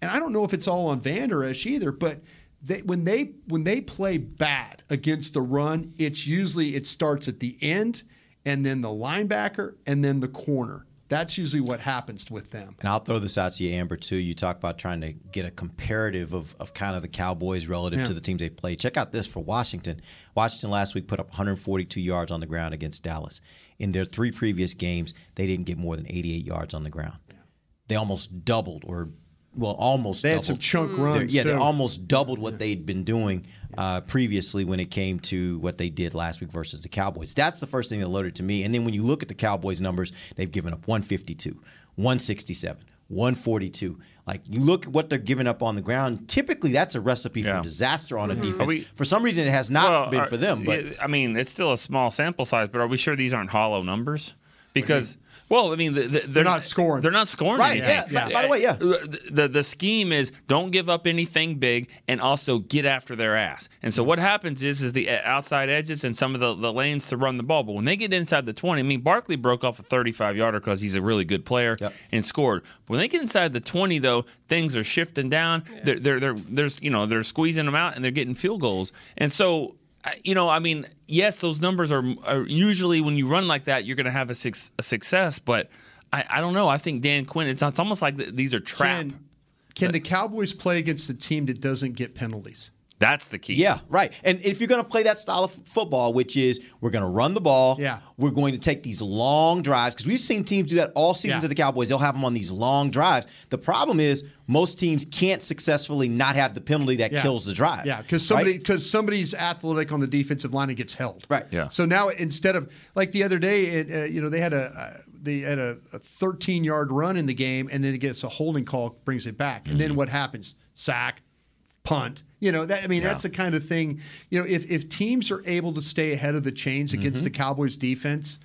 And I don't know if it's all on Van Der Esch either, but they, when they when they play bad against the run, it's usually it starts at the end, and then the linebacker, and then the corner. That's usually what happens with them. And I'll throw this out to you, Ambar, too. You talk about trying to get a comparative of, of kind of the Cowboys relative Yeah. to the teams they played. Check out this for Washington. Washington last week put up 142 yards on the ground against Dallas. In their three previous games, they didn't get more than 88 yards on the ground. They almost doubled, or well, almost. They had doubled. some chunk They're- runs, Yeah, they almost doubled what they'd been doing uh, previously when it came to what they did last week versus the Cowboys. That's the first thing that alerted to me. And then when you look at the Cowboys' numbers, they've given up 152, 167, 142. Like you look at what they're giving up on the ground. Typically, that's a recipe for disaster on a Mhm. defense. We- for some reason, it has not Well, been are- for them. But I mean, it's still a small sample size, but are we sure these aren't hollow numbers? Because well, I mean, the, the, they're, not scoring. They're not scoring. Right, anything. yeah. By- by the way, yeah. The, the the scheme is don't give up anything big, and also get after their ass. And so what happens is is the uh, outside edges and some of the, the lanes to run the ball. But when they get inside the twenty, I mean, Barkley broke off a thirty-five yarder because he's a really good player and scored. But when they get inside the twenty, though, things are shifting down. They're, they're they're there's you know they're squeezing them out and they're getting field goals. And so I- you know, I mean, yes, those numbers are, are usually when you run like that, you're going to have a, six, a success. But I, I don't know. I think Dan Quinn. It's, it's almost like th- these are trap. Can, can the Cowboys play against a team that doesn't get penalties? That's the key. Yeah, right. And if you're going to play that style of f- football, which is we're going to run the ball, Yeah. we're going to take these long drives because we've seen teams do that all season Yeah. to the Cowboys. They'll have them on these long drives. The problem is most teams can't successfully not have the penalty that Yeah. kills the drive. Yeah, because somebody right? because somebody's athletic on the defensive line and gets held. Right. Yeah. So now instead of like the other day, it, uh, you know, they had a uh, they had a, a 13 yard run in the game, and then it gets a holding call, brings it back, and Mm-hmm. then what happens? Sack, punt. You know that I mean Yeah. that's the kind of thing. You know, if if teams are able to stay ahead of the chains Mm-hmm. against the Cowboys defense.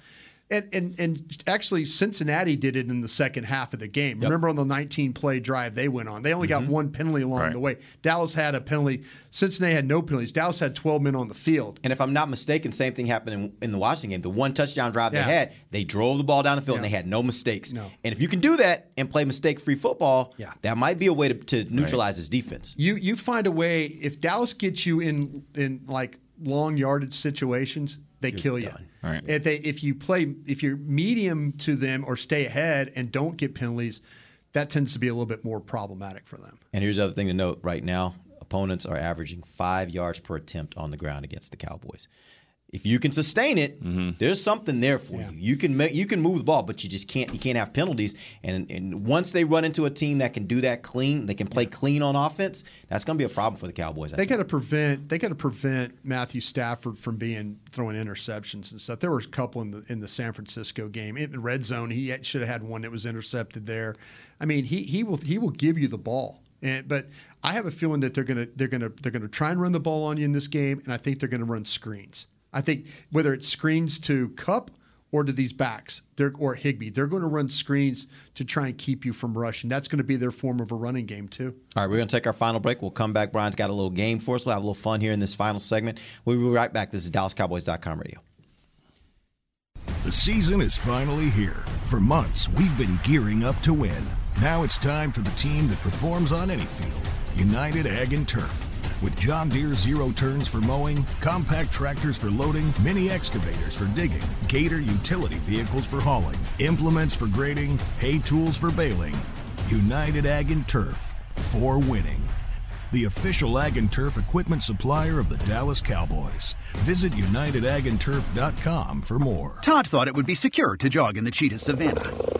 And, and and actually, Cincinnati did it in the second half of the game. Remember on the 19 play drive they went on, they only got one penalty along Mm-hmm. Right. the way. Dallas had a penalty. Cincinnati had no penalties. Dallas had 12 men on the field. And if I'm not mistaken, same thing happened in, in the Washington game. The one touchdown drive Yeah. they had, they drove the ball down the field and they had no mistakes. No. And if you can do that and play mistake-free football, Yeah. that might be a way to, to neutralize his defense. You you find a way if Dallas gets you in in like long yardage situations, they kill you. Right. If they if you play if you're medium to them or stay ahead and don't get penalties, that tends to be a little bit more problematic for them. And here's the other thing to note right now opponents are averaging five yards per attempt on the ground against the Cowboys. If you can sustain it, mm-hmm. there's something there for you. You can make, you can move the ball, but you just can't you can't have penalties. And, and once they run into a team that can do that clean, they can play clean on offense. That's going to be a problem for the Cowboys. I They got to prevent. They got to prevent Matthew Stafford from being throwing interceptions and stuff. There were a couple in the in the San Francisco game in the red zone. He should have had one that was intercepted there. I mean, he he will he will give you the ball. And, but I have a feeling that they're gonna they're gonna they're gonna try and run the ball on you in this game, and I think they're gonna run screens. I think whether it's screens to Kupp or to these backs, they're, or Higbee, they're going to run screens to try and keep you from rushing. That's going to be their form of a running game too. All right, we're going to take our final break. We'll come back. Bryan's got a little game for us. We'll have a little fun here in this final segment. We'll be right back. This is DallasCowboys.com radio. The season is finally here. For months, we've been gearing up to win. Now it's time for the team that performs on any field United Ag and Turf. With John Deere zero turns for mowing, compact tractors for loading, mini excavators for digging, Gator utility vehicles for hauling, implements for grading, hay tools for baling. United Ag and Turf for winning. The official Ag and Turf equipment supplier of the Dallas Cowboys. Visit UnitedAgAndTurf.com for more. Todd thought it would be secure to jog in the cheetah savannah.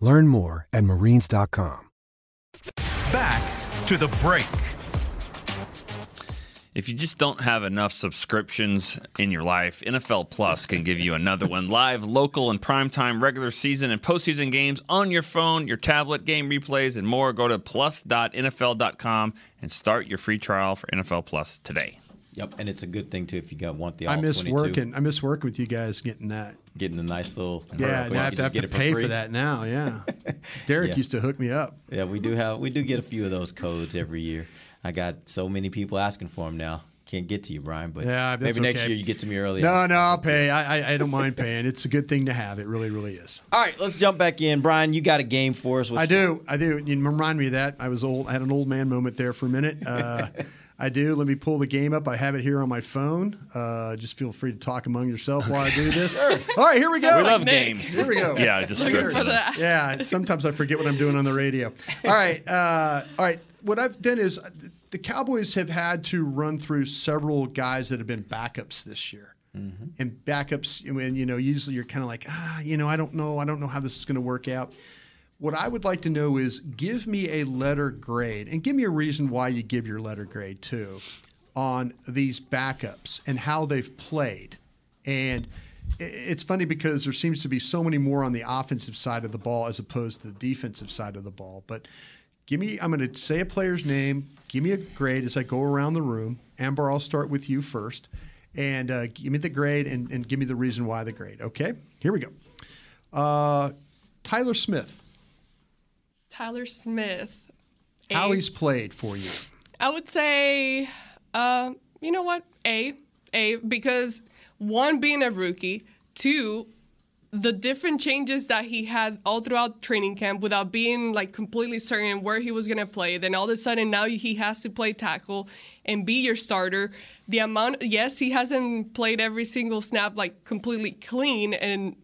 Learn more at marines.com. Back to the break. If you just don't have enough subscriptions in your life, NFL Plus can give you another one. Live, local, and primetime regular season and postseason games on your phone, your tablet, game replays, and more. Go to plus.nfl.com and start your free trial for NFL Plus today. Yep, and it's a good thing too if you got want the I miss 22. working. I miss working with you guys getting that. getting the nice little Yeah, now I have to, have get to it for pay free. for that now. Yeah, Derek Yeah. used to hook me up. Yeah, we do have we do get a few of those codes every year. I got so many people asking for them now. Can't get to you, Bryan, but Yeah, maybe next year you get to me early. No, no, I'll pay. I, I, don't mind paying. It's a good thing to have. It really, really is. All right, let's jump back in. Bryan, you got a game for us. What I do. I do. You remind me of that. I was old. I had an old man moment there for a minute. Uh, I do. Let me pull the game up. I have it here on my phone. Uh, just feel free to talk among yourself while I do this. All right, here we go. We love games. Here we go. Yeah, just Looking for that. Yeah, sometimes I forget what I'm doing on the radio. All right. Uh, all right. What I've done is uh, the Cowboys have had to run through several guys that have been backups this year. And backups, when you know, usually you're kind of like, ah, you know, I don't know, I don't know how this is going to work out. What I would like to know is give me a letter grade and give me a reason why you give your letter grade too on these backups and how they've played. And it's funny because there seems to be so many more on the offensive side of the ball as opposed to the defensive side of the ball. But give me, I'm going to say a player's name. Give me a grade as I go around the room. Ambar, I'll start with you first. And uh, give me the grade and, and give me the reason why the grade. Okay? Here we go. Uh, Tyler Smith, Tyler Smith. how he's played for you. I would say, uh, you know what? A, A, because one, being a rookie, two, the different changes that he had all throughout training camp without being like completely certain where he was going to play. Then all of a sudden now he has to play tackle and be your starter. The amount, yes, he hasn't played every single snap like completely clean and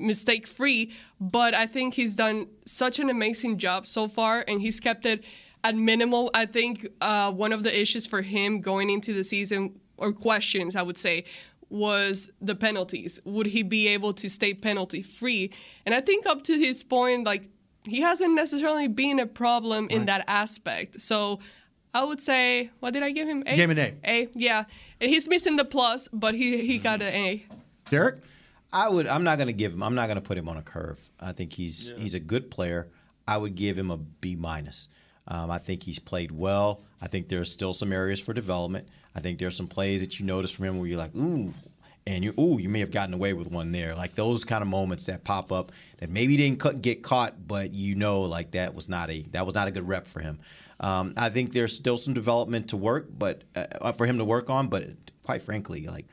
mistake free, but I think he's done such an amazing job so far and he's kept it at minimal. I think uh, one of the issues for him going into the season, or questions, I would say, was the penalties. Would he be able to stay penalty free? And I think up to his point, like he hasn't necessarily been a problem in that aspect. So I would say, what did I give him? A? Gave him an A. A, yeah. And he's missing the plus, but he he got an A. Derek? I would. I'm not going to give him. I'm not going to put him on a curve. I think he's he's a good player. I would give him a B minus. Um, I think he's played well. I think there are still some areas for development. I think there are some plays that you notice from him where you're like, ooh, and you ooh, you may have gotten away with one there. Like those kind of moments that pop up that maybe didn't get caught, but you know, like that was not a that was not a good rep for him. Um, I think there's still some development to work, but uh, for him to work on. But quite frankly, like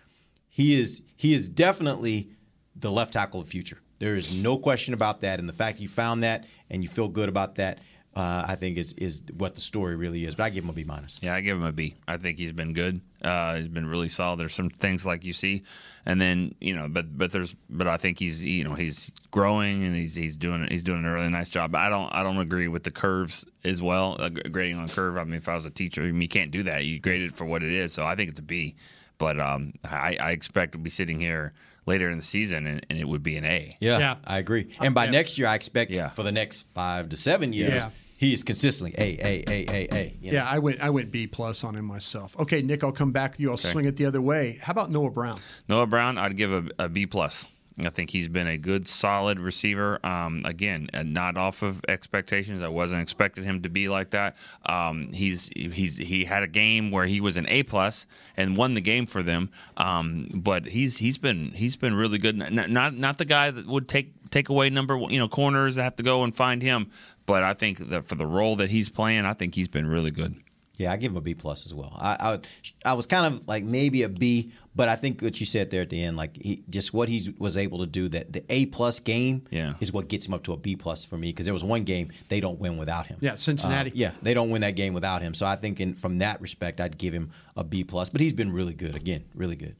he is he is definitely the left tackle of the future. There is no question about that, and the fact you found that and you feel good about that, uh, I think is is what the story really is. But I give him a B minus. Yeah, I give him a B. I think he's been good. Uh, he's been really solid. There's some things like you see, and then you know, but but there's but I think he's you know he's growing and he's he's doing he's doing a really nice job. I don't I don't agree with the curves as well. Uh, grading on curve. I mean, if I was a teacher, I mean, you can't do that. You grade it for what it is. So I think it's a B. But um, I, I expect to be sitting here later in the season and, and it would be an A. Yeah, I agree. Uh, and by next year, I expect for the next five to seven years, Yeah. he is consistently A A A A A. you know. Yeah, I went I went B plus on him myself. Okay, Nick, I'll come back to you. I'll Okay. swing it the other way. How about Noah Brown? Noah Brown, I'd give a, a B plus. I think he's been a good, solid receiver. Um, again, uh, not off of expectations. I wasn't expecting him to be like that. Um, he's he's he had a game where he was an A plus and won the game for them. Um, but he's he's been he's been really good. Not, not not the guy that would take take away number you know corners that have to go and find him. But I think that for the role that he's playing, I think he's been really good. Yeah, I give him a B plus as well. I, I I was kind of like maybe a B, but I think what you said there at the end, like he just what he was able to do that the A plus game Yeah. is what gets him up to a B plus for me because there was one game they don't win without him. Yeah, Cincinnati. Uh, yeah, they don't win that game without him. So I think in from that respect, I'd give him a B plus. But he's been really good again, really good.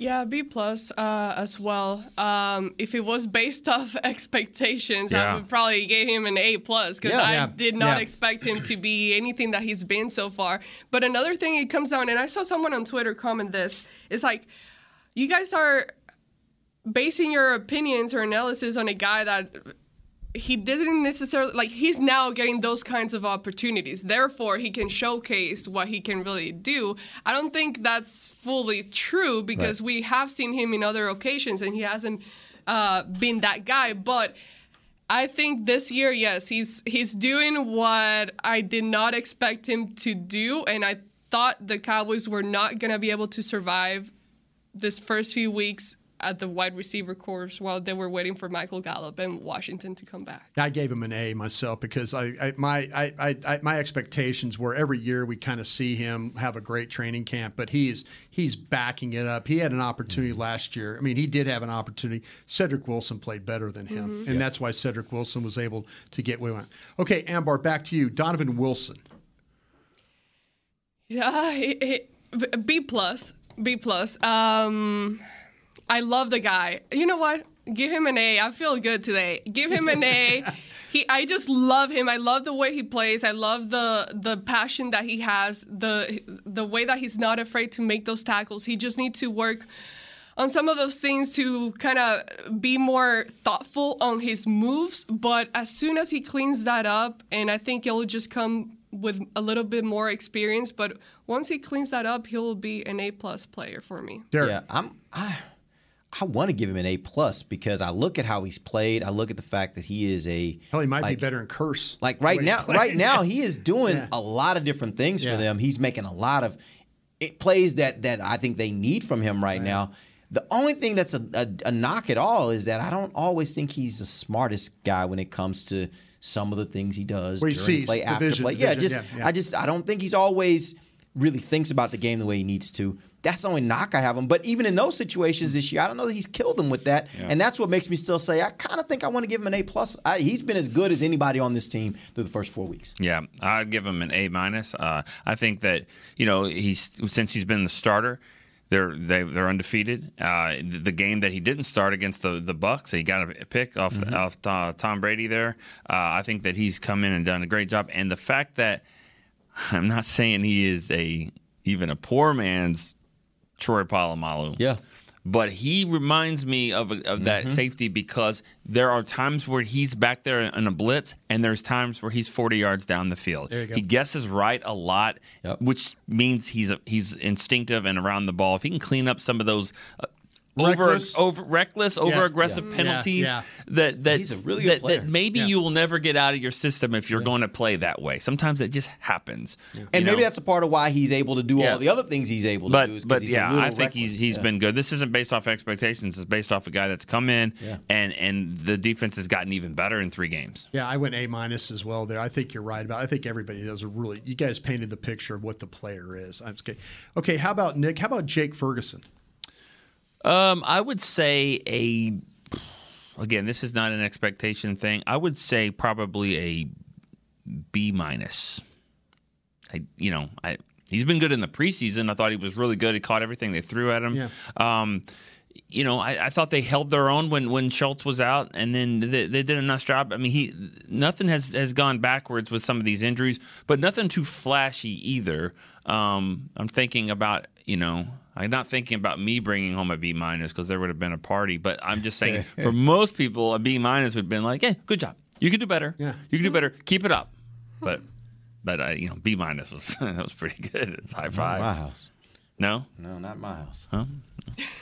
Yeah, B plus uh, as well. Um, if it was based off expectations, Yeah. I would probably give him an A plus because Yeah. I Yeah. did not Yeah. expect him to be anything that he's been so far. But another thing, it comes down, and I saw someone on Twitter comment this. It's like you guys are basing your opinions or analysis on a guy that he didn't necessarily like he's now getting those kinds of opportunities. Therefore he can showcase what he can really do. I don't think that's fully true because Right. we have seen him in other occasions and he hasn't uh, been that guy. But I think this year, yes, he's he's doing what I did not expect him to do, and I thought the Cowboys were not gonna be able to survive this first few weeks at the wide receiver course while they were waiting for Michael Gallup and Washington to come back. I gave him an A myself because I, I my I, I, I my expectations were every year we kind of see him have a great training camp, but he's he's backing it up. He had an opportunity last year. I mean, he did have an opportunity. Cedric Wilson played better than him, Mhm. and that's why Cedric Wilson was able to get where he went. Okay, Ambar, back to you. Donovan Wilson. Yeah, he- he- B plus, B plus. Um, I love the guy. You know what? Give him an A. I feel good today. Give him an A. he, I just love him. I love the way he plays. I love the the passion that he has. The the way that he's not afraid to make those tackles. He just needs to work on some of those things to kind of be more thoughtful on his moves. But as soon as he cleans that up, and I think it'll just come with a little bit more experience. But once he cleans that up, he'll be an A plus player for me. Yeah, I'm. I, I want to give him an A plus because I look at how he's played. I look at the fact that he is a. Hell, he might like, be better in Kearse. Like right now, right now he is doing Yeah. a lot of different things Yeah. for them. He's making a lot of it plays that that I think they need from him right, now. The only thing that's a, a, a knock at all is that I don't always think he's the smartest guy when it comes to some of the things he does Well, he during play after vision, play. Yeah, vision, just yeah. I just I don't think he's always really thinks about the game the way he needs to. That's the only knock I have him. But even in those situations this year, I don't know that he's killed them with that. Yeah. And that's what makes me still say I kind of think I want to give him an A plus. I- He's been as good as anybody on this team through the first four weeks. Yeah, I'd give him an A minus. Uh, I think that you know he's since he's been the starter, they're they, they're undefeated. Uh, the, the game that he didn't start against the the Bucs, he got a pick off Mm-hmm. off uh, Tom Brady there. Uh, I think that he's come in and done a great job. And the fact that I'm not saying he is a even a poor man's Troy Polamalu. Yeah. But he reminds me of, of that Mhm. safety because there are times where he's back there in a blitz, and there's times where he's 40 yards down the field. There you go. He guesses right a lot, which means he's he's instinctive and around the ball. If he can clean up some of those uh, Reckless. over over reckless, over aggressive Yeah. penalties Yeah. that that He's a really good that, that maybe Yeah. you will never get out of your system if you're going to play that way. Sometimes it just happens. And you maybe that's a part of why he's able to do Yeah. all the other things he's able to but do. Is 'cause but he's yeah, little I think he's reckless. he's Yeah. been good. This isn't based off expectations. It's based off a guy that's come in Yeah. and and the defense has gotten even better in three games. Yeah, I went A minus as well there. I think you're right about. I think everybody does a really. You guys painted the picture of what the player is. I'm okay. Okay, how about Nick? How about Jake Ferguson? Um, I would say a again, this is not an expectation thing. I would say probably a B minus. I you know I. He's been good in the preseason. I thought he was really good. He caught everything they threw at him. Yeah. Um, you know, I, I thought they held their own when, when Schultz was out, and then they, they did a nice job. I mean, he nothing has, has gone backwards with some of these injuries, but nothing too flashy either. Um, I'm thinking about you know, I'm not thinking about me bringing home a B minus because there would have been a party, but I'm just saying for most people, a B minus would have been like, hey, good job, you could do better, yeah, you could do better, keep it up, but but I, you know, B minus was that was pretty good. High five. my house. No, No, not my house. Huh?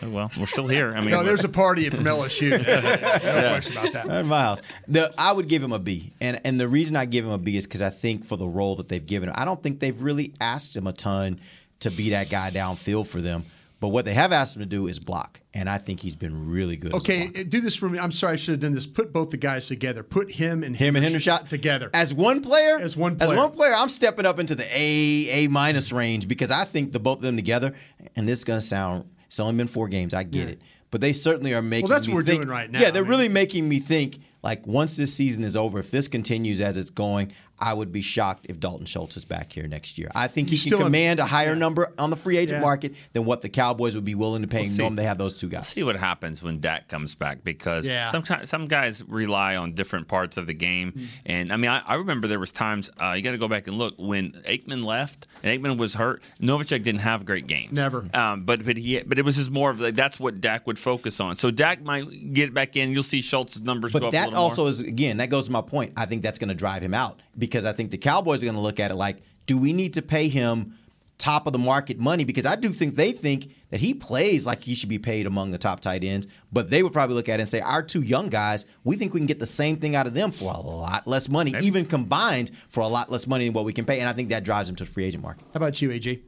Oh, well, we're still here. I mean, no, there's a party from LSU. no question about that. Not in my house. The, I would give him a B, and and the reason I give him a B is because I think for the role that they've given him, I don't think they've really asked him a ton to be that guy downfield for them. But what they have asked him to do is block, and I think he's been really good. as Okay, do this for me. I'm sorry, I should have done this. Put both the guys together. Put him and Him and Hendershot together as one player. As one As player. one player, I'm stepping up into the A A minus range because I think the both of them together, and this is gonna sound. It's only been four games. I get Yeah. it, but they certainly are making. that's me what we're think- doing right now. Yeah, they're I mean- really making me think. Like once this season is over, if this continues as it's going, I would be shocked if Dalton Schultz is back here next year. I think he You can still have- command a higher number on the free agent Yeah. market than what the Cowboys would be willing to pay. We'll knowing they have those two guys. see what happens when Dak comes back because Yeah. sometimes some guys rely on different parts of the game. Mm. And I mean, I, I remember there was times uh, you got to go back and look when Aikman left and Aikman was hurt. Novacek didn't have great games. Never. Um, but but he but it was just more of like that's what Dak would focus on. So Dak might get back in. You'll see Schultz's numbers go But up a that little also more. is again that goes to my point. I think that's going to drive him out because I think the Cowboys are going to look at it like, do we need to pay him top of the market money? Because I do think they think that he plays like he should be paid among the top tight ends. But they would probably look at it and say, our two young guys, we think we can get the same thing out of them for a lot less money, even combined for a lot less money than what we can pay. And I think that drives him to the free agent market. How about you, AJ?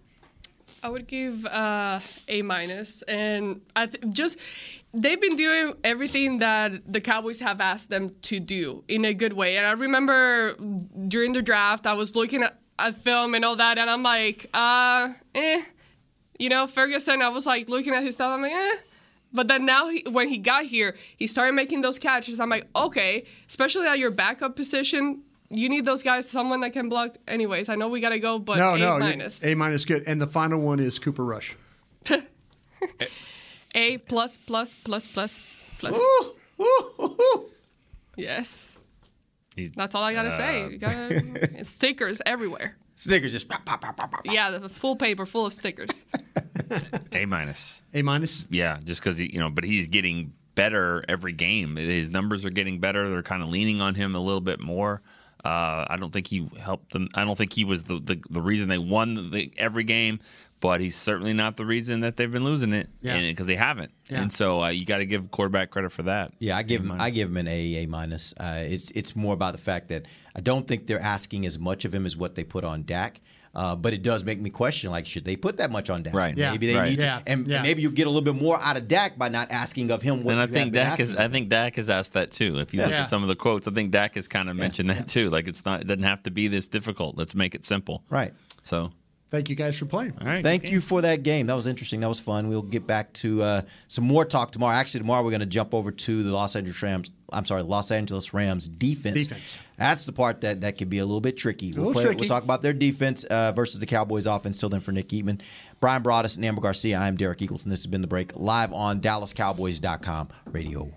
I would give uh, A minus, and I th- just they've been doing everything that the Cowboys have asked them to do in a good way. And I remember during the draft, I was looking at, at film and all that, and I'm like, uh, eh, you know, Ferguson. I was like looking at his stuff, I'm like, eh. But then now, he, when he got here, he started making those catches. I'm like, okay, especially at your backup position. You need those guys, someone that can block. Anyways, I know we gotta go, but no, A no, minus. A minus good. And the final one is Cooper Rush. A plus plus plus plus plus. Yes. That's all I gotta say. Uh. You gotta stickers everywhere. Stickers just pop, pop, pop, pop, pop. Yeah, the full paper full of stickers. A minus. A minus. Yeah, just because you know, but he's getting better every game. His numbers are getting better. They're kind of leaning on him a little bit more. Uh, I don't think he helped them. I don't think he was the the, the reason they won the, every game, but he's certainly not the reason that they've been losing it. Yeah. because they haven't. Yeah. And so uh, you got to give quarterback credit for that. Yeah, I give A him. I give him an A, A minus. Uh, it's it's more about the fact that I don't think they're asking as much of him as what they put on Dak. Uh, but it does make me question, like, should they put that much on Dak? Right. Yeah. Maybe they Right. need to, Yeah. and, Yeah. and maybe you get a little bit more out of Dak by not asking of him what. and I you think have Dak is. asking. I think Dak has asked that too. If you look Yeah. at some of the quotes, I think Dak has kind of mentioned that too. Like it's not. It doesn't have to be this difficult. Let's make it simple. Right. So. Thank you guys for playing. All right. Thank you for that game. That was interesting. That was fun. We'll get back to uh, some more talk tomorrow. Actually, tomorrow we're going to jump over to the Los Angeles Rams. I'm sorry, Los Angeles Rams defense. Defense. That's the part that, that could be a little bit tricky. We'll, play- tricky. we'll talk about their defense uh, versus the Cowboys offense. Till then, for Nick Eatman, Bryan Broaddus, and Ambar Garcia, I'm Derek Eagleton. This has been The Break live on DallasCowboys.com radio.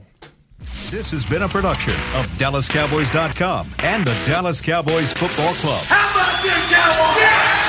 This has been a production of DallasCowboys.com and the Dallas Cowboys Football Club. How about this, Cowboys? Yeah!